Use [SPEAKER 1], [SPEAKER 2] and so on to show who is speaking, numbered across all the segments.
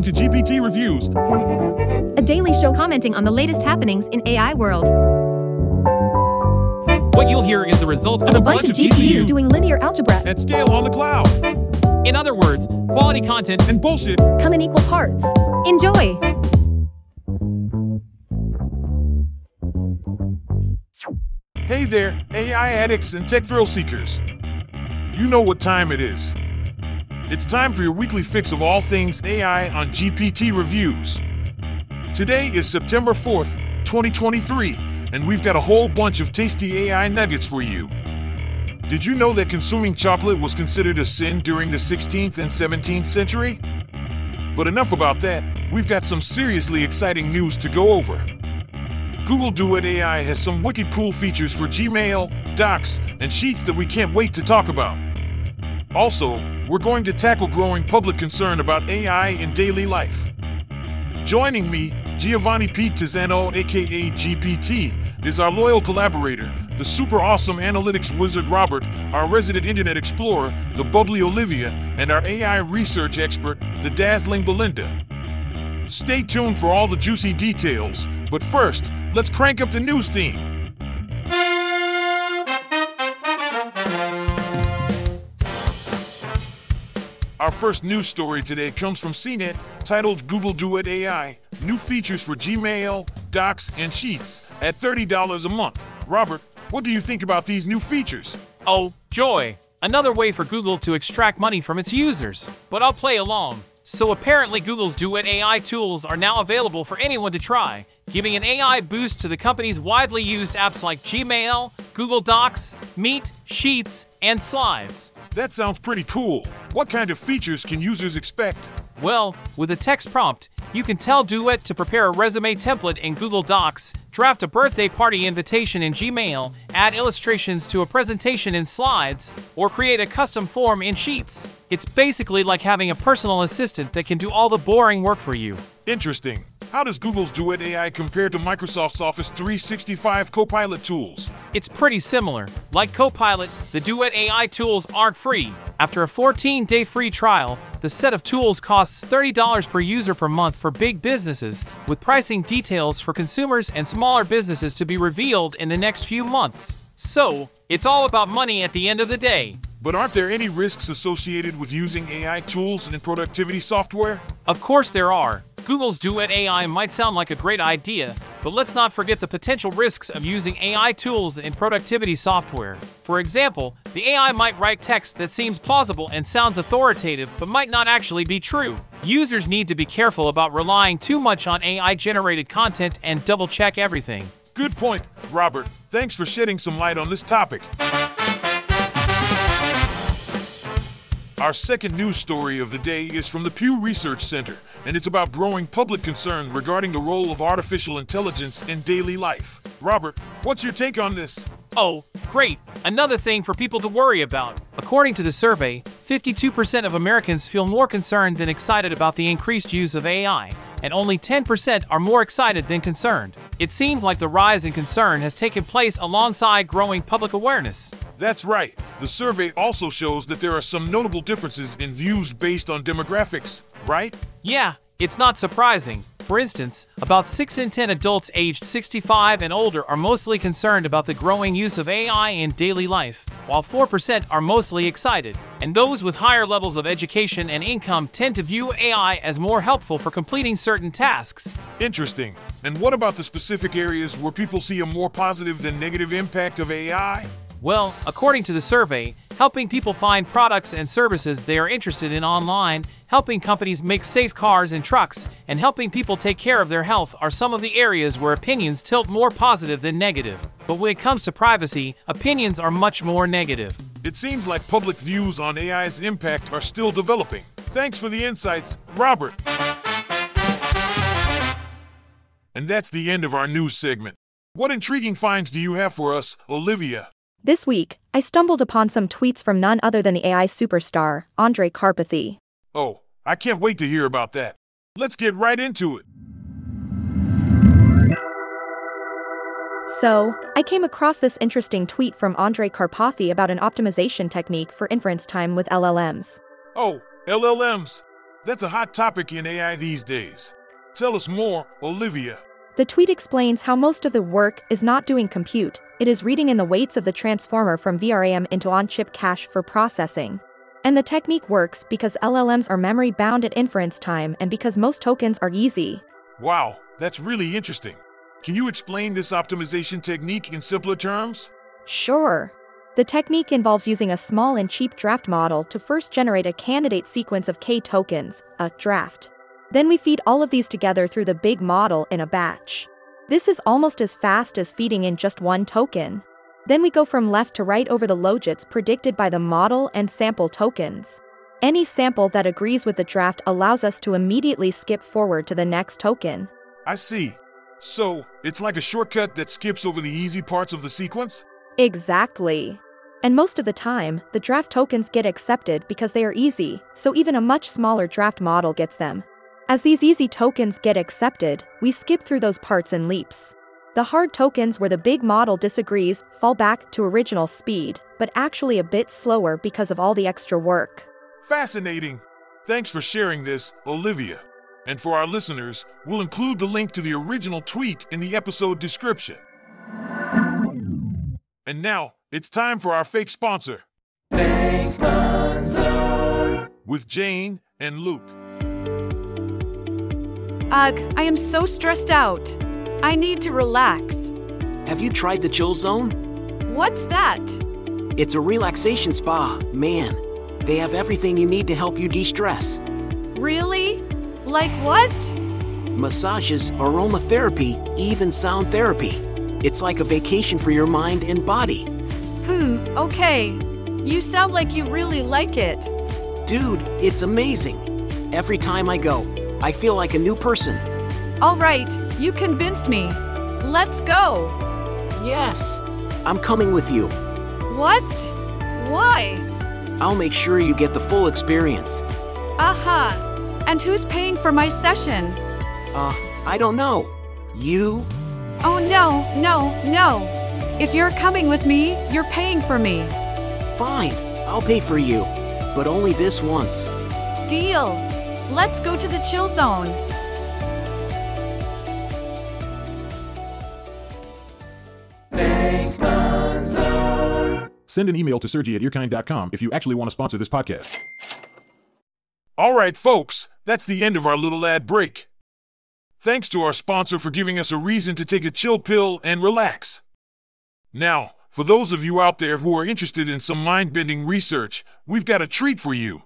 [SPEAKER 1] listening to GPT Reviews,
[SPEAKER 2] a daily show commenting on the latest happenings in AI world.
[SPEAKER 3] What you'll hear is the result of
[SPEAKER 2] A bunch of GPUs doing linear algebra.
[SPEAKER 1] at scale on the cloud,
[SPEAKER 3] In other words, quality content
[SPEAKER 1] and bullshit.
[SPEAKER 2] Come in equal parts. Enjoy!
[SPEAKER 1] Hey there, AI addicts and tech thrill seekers. You know what time it is. It's time for your weekly fix of all things AI on GPT Reviews. Today is September 4th, 2023, and we've got a whole bunch of tasty AI nuggets for you. Did you know that consuming chocolate was considered a sin during the 16th and 17th century? But enough about that, we've got some seriously exciting news to go over. Google Duet AI has some wicked cool features for Gmail, Docs, and Sheets that we can't wait to talk about. Also, we're going to tackle growing public concern about AI in daily life. Joining me, Giovanni P. Tizzano, aka GPT, is our loyal collaborator, the super awesome analytics wizard Robert, our resident internet explorer, the bubbly Olivia, and our AI research expert, the dazzling Belinda. Stay tuned for all the juicy details, but first, let's crank up the news theme. Our first news story today comes from CNET, titled Google Duet AI New Features for Gmail, Docs, and Sheets at $30 a month. Robert, what do you think about these new features?
[SPEAKER 3] Oh, joy! Another way for Google to extract money from its users. But I'll play along. So apparently Google's Duet AI tools are now available for anyone to try, giving an AI boost to the company's widely used apps like Gmail, Google Docs, Meet, Sheets, and Slides.
[SPEAKER 1] That sounds pretty cool. What kind of features can users expect?
[SPEAKER 3] Well, with a text prompt, you can tell Duet to prepare a resume template in Google Docs, draft a birthday party invitation in Gmail, add illustrations to a presentation in Slides, or create a custom form in Sheets. It's basically like having a personal assistant that can do all the boring work for you.
[SPEAKER 1] Interesting. How does Google's Duet AI compare to Microsoft's Office 365 Copilot tools?
[SPEAKER 3] It's pretty similar. Like Copilot, the Duet AI tools aren't free. After a 14 day free trial, the set of tools costs $30 per user per month for big businesses, with pricing details for consumers and smaller businesses to be revealed in the next few months. So, it's all about money at the end of the day.
[SPEAKER 1] But aren't there any risks associated with using AI tools and productivity software?
[SPEAKER 3] Of course, there are. Google's Duet AI might sound like a great idea, but let's not forget the potential risks of using AI tools in productivity software. For example, the AI might write text that seems plausible and sounds authoritative, but might not actually be true. Users need to be careful about relying too much on AI generated content and double check everything.
[SPEAKER 1] Good point, Robert. Thanks for shedding some light on this topic. Our second news story of the day is from the Pew Research Center, and it's about growing public concern regarding the role of artificial intelligence in daily life. Robert, what's your take on this?
[SPEAKER 3] Oh, great! Another thing for people to worry about. According to the survey, 52% of Americans feel more concerned than excited about the increased use of AI, and only 10% are more excited than concerned. It seems like the rise in concern has taken place alongside growing public awareness.
[SPEAKER 1] That's right. The survey also shows that there are some notable differences in views based on demographics, right?
[SPEAKER 3] Yeah, it's not surprising. For instance, about 6 in 10 adults aged 65 and older are mostly concerned about the growing use of AI in daily life, while 4% are mostly excited. And those with higher levels of education and income tend to view AI as more helpful for completing certain tasks.
[SPEAKER 1] Interesting. And what about the specific areas where people see a more positive than negative impact of AI?
[SPEAKER 3] Well, according to the survey, helping people find products and services they are interested in online, helping companies make safe cars and trucks, and helping people take care of their health are some of the areas where opinions tilt more positive than negative. But when it comes to privacy, opinions are much more negative.
[SPEAKER 1] It seems like public views on AI's impact are still developing. Thanks for the insights, Robert. And that's the end of our news segment. What intriguing finds do you have for us, Olivia?
[SPEAKER 2] This week, I stumbled upon some tweets from none other than the AI superstar, Andrej Karpathy.
[SPEAKER 1] Oh, I can't wait to hear about that. Let's get right into it.
[SPEAKER 2] So, I came across this interesting tweet from Andrej Karpathy about an optimization technique for inference time with LLMs.
[SPEAKER 1] Oh, LLMs. That's a hot topic in AI these days. Tell us more, Olivia.
[SPEAKER 2] The tweet explains how most of the work is not doing compute, it is reading in the weights of the transformer from VRAM into on chip cache for processing. And the technique works because LLMs are memory bound at inference time and because most tokens are easy.
[SPEAKER 1] Wow, that's really interesting. Can you explain this optimization technique in simpler terms?
[SPEAKER 2] Sure. The technique involves using a small and cheap draft model to first generate a candidate sequence of K tokens, a draft. Then we feed all of these together through the big model in a batch. This is almost as fast as feeding in just one token. Then we go from left to right over the logits predicted by the model and sample tokens. Any sample that agrees with the draft allows us to immediately skip forward to the next token.
[SPEAKER 1] I see. So, it's like a shortcut that skips over the easy parts of the sequence?
[SPEAKER 2] Exactly. And most of the time, the draft tokens get accepted because they are easy, so even a much smaller draft model gets them. As these easy tokens get accepted, we skip through those parts in leaps. The hard tokens where the big model disagrees fall back to original speed, but actually a bit slower because of all the extra work.
[SPEAKER 1] Fascinating. Thanks for sharing this, Olivia. And for our listeners, we'll include the link to the original tweet in the episode description. And now, it's time for our fake sponsor. Fake sponsor. With Jane and Luke.
[SPEAKER 4] Ugh, I am so stressed out. I need to relax.
[SPEAKER 5] Have you tried the Chill Zone?
[SPEAKER 4] What's that?
[SPEAKER 5] It's a relaxation spa. Man, they have everything you need to help you de stress
[SPEAKER 4] Really? Like what?
[SPEAKER 5] massages, aromatherapy, even sound therapy. It's like a vacation for your mind and body.
[SPEAKER 4] Hmm, okay. You sound like you really like it.
[SPEAKER 5] Dude, it's amazing. Every time I go, I feel like a new person.
[SPEAKER 4] All right, you convinced me. Let's go.
[SPEAKER 5] Yes, I'm coming with you.
[SPEAKER 4] What? Why?
[SPEAKER 5] I'll make sure you get the full experience.
[SPEAKER 4] Aha. And who's paying for my session?
[SPEAKER 5] Uh, I don't know. You?
[SPEAKER 4] Oh no, no, no. If you're coming with me, you're paying for me.
[SPEAKER 5] Fine, I'll pay for you. But only this once.
[SPEAKER 4] Deal. Let's go to the chill zone.
[SPEAKER 6] Send an email to Sergi at earkind.com if you actually want to sponsor this podcast.
[SPEAKER 1] All right, folks, that's the end of our little ad break. Thanks to our sponsor for giving us a reason to take a chill pill and relax. Now, for those of you out there who are interested in some mind bending research, we've got a treat for you.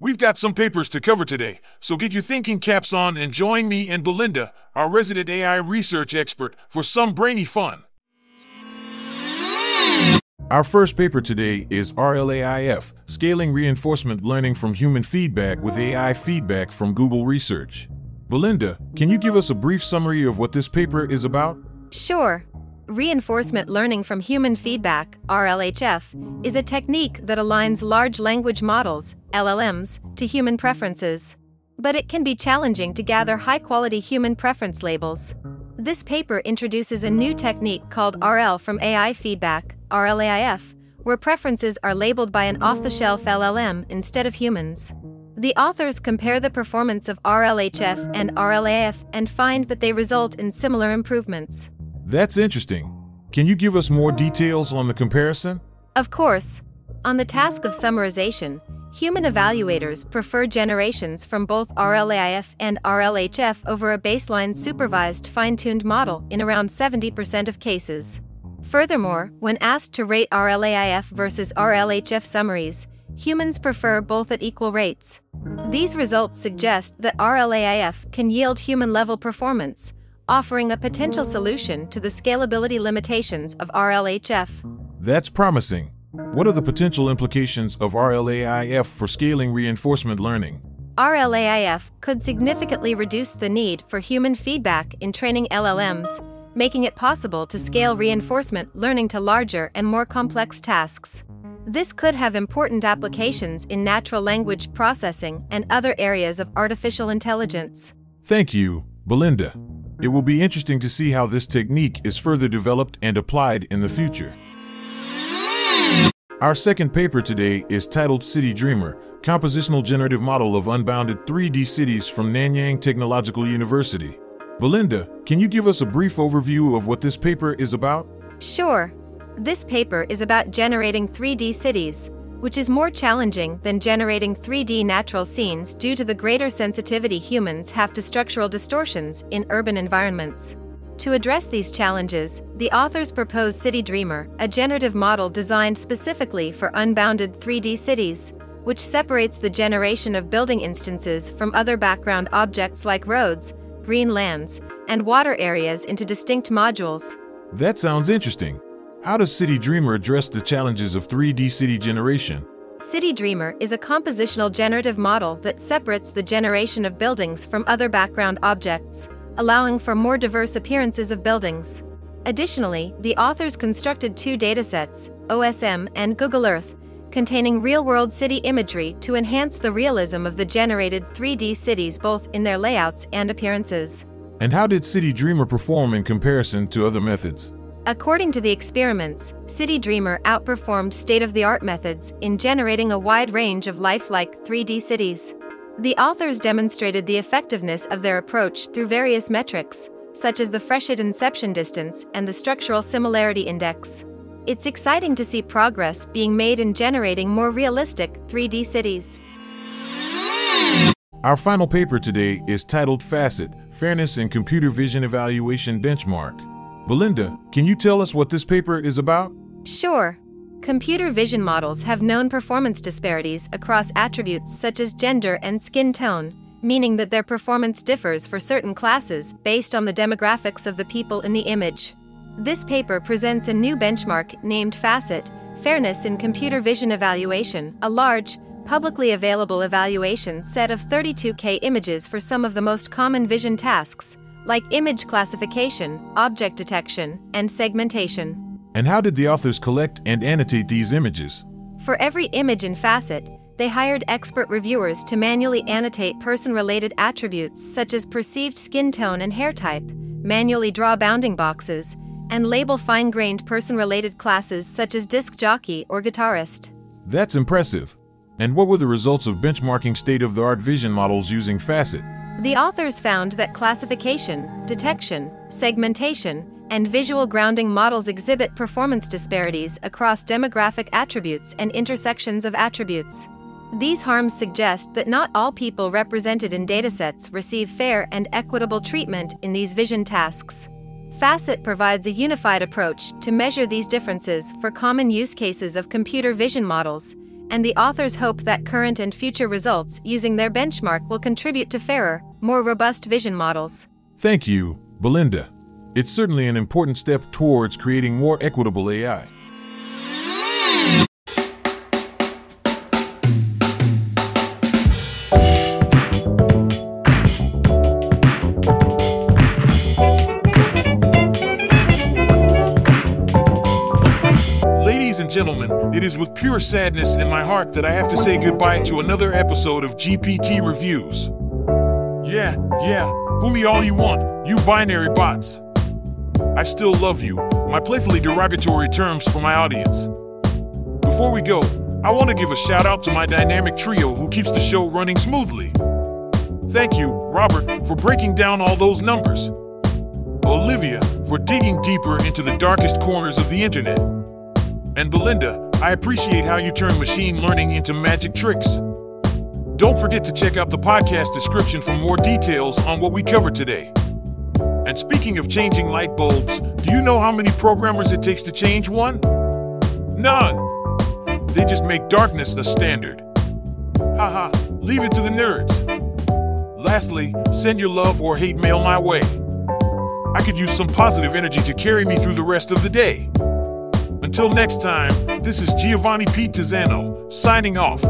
[SPEAKER 1] We've got some papers to cover today, so get your thinking caps on and join me and Belinda, our resident AI research expert, for some brainy fun. Our first paper today is RLAIF Scaling Reinforcement Learning from Human Feedback with AI Feedback from Google Research. Belinda, can you give us a brief summary of what this paper is about?
[SPEAKER 7] Sure. Reinforcement learning from human feedback, RLHF, is a technique that aligns large language models, LLMs, to human preferences. But it can be challenging to gather high quality human preference labels. This paper introduces a new technique called RL from AI feedback, RLAIF, where preferences are labeled by an off the shelf LLM instead of humans. The authors compare the performance of RLHF and RLAIF and find that they result in similar improvements.
[SPEAKER 1] That's interesting. Can you give us more details on the comparison?
[SPEAKER 7] Of course, on the task of summarization, human evaluators prefer generations from both RLAIF and RLHF over a baseline supervised fine tuned model in around 70% of cases. Furthermore, when asked to rate RLAIF versus RLHF summaries, humans prefer both at equal rates. These results suggest that RLAIF can yield human level performance, offering a potential solution to the scalability limitations of RLHF.
[SPEAKER 1] That's promising. What are the potential implications of RLAIF for scaling reinforcement learning?
[SPEAKER 7] RLAIF could significantly reduce the need for human feedback in training LLMs, making it possible to scale reinforcement learning to larger and more complex tasks. This could have important applications in natural language processing and other areas of artificial intelligence.
[SPEAKER 1] Thank you, Belinda. It will be interesting to see how this technique is further developed and applied in the future. Our second paper today is titled CityDreamer Compositional Generative Model of Unbounded 3D Cities from Nanyang Technological University. Belinda, can you give us a brief overview of what this paper is about?
[SPEAKER 7] Sure. This paper is about generating 3D cities, which is more challenging than generating 3D natural scenes due to the greater sensitivity humans have to structural distortions in urban environments. To address these challenges, the authors propose CityDreamer, a generative model designed specifically for unbounded 3D cities, which separates the generation of building instances from other background objects like roads, green lands, and water areas into distinct modules.
[SPEAKER 1] That sounds interesting. How does CityDreamer address the challenges of 3D city generation?
[SPEAKER 7] CityDreamer is a compositional generative model that separates the generation of buildings from other background objects, allowing for more diverse appearances of buildings. Additionally, the authors constructed two datasets, OSM and Google Earth, containing real world city imagery to enhance the realism of the generated 3D cities both in their layouts and appearances.
[SPEAKER 1] And how did CityDreamer perform in comparison to other methods?
[SPEAKER 7] According to the experiments, CityDreamer outperformed state of the art methods in generating a wide range of lifelike 3D cities. The authors demonstrated the effectiveness of their approach through various metrics, such as the Fréchet inception distance and the structural similarity index. It's exciting to see progress being made in generating more realistic 3D cities.
[SPEAKER 1] Our final paper today is titled Facet Fairness in Computer Vision Evaluation Benchmark. Belinda, can you tell us what this paper is about?
[SPEAKER 7] Sure. Computer vision models have known performance disparities across attributes such as gender and skin tone, meaning that their performance differs for certain classes based on the demographics of the people in the image. This paper presents a new benchmark named FACET Fairness in Computer Vision Evaluation, a large, publicly available evaluation set of 32K images for some of the most common vision tasks, like image classification, object detection, and segmentation.
[SPEAKER 1] And how did the authors collect and annotate these images?
[SPEAKER 7] For every image in Facet, they hired expert reviewers to manually annotate person related attributes such as perceived skin tone and hair type, manually draw bounding boxes, and label fine grained person related classes such as disc jockey or guitarist.
[SPEAKER 1] That's impressive. And what were the results of benchmarking state of the art vision models using Facet?
[SPEAKER 7] The authors found that classification, detection, segmentation, and visual grounding models exhibit performance disparities across demographic attributes and intersections of attributes. These harms suggest that not all people represented in datasets receive fair and equitable treatment in these vision tasks. Facet provides a unified approach to measure these differences for common use cases of computer vision models, and the authors hope that current and future results using their benchmark will contribute to fairer, more robust vision models.
[SPEAKER 1] Thank you, Belinda. It's certainly an important step towards creating more equitable AI. Ladies and gentlemen, it is with pure sadness in my heart that I have to say goodbye to another episode of GPT Reviews. Yeah, yeah, boo me all you want, you binary bots. I still love you, my playfully derogatory terms for my audience. Before we go, I want to give a shout out to my dynamic trio who keeps the show running smoothly. Thank you, Robert, for breaking down all those numbers. Olivia, for digging deeper into the darkest corners of the internet. And Belinda, I appreciate how you turn machine learning into magic tricks. Don't forget to check out the podcast description for more details on what we covered today. And speaking of changing light bulbs, do you know how many programmers it takes to change one? None. They just make darkness the standard. Haha, leave it to the nerds. Lastly, send your love or hate mail my way. I could use some positive energy to carry me through the rest of the day. Until next time, this is Giovanni P. Tizzano, signing off.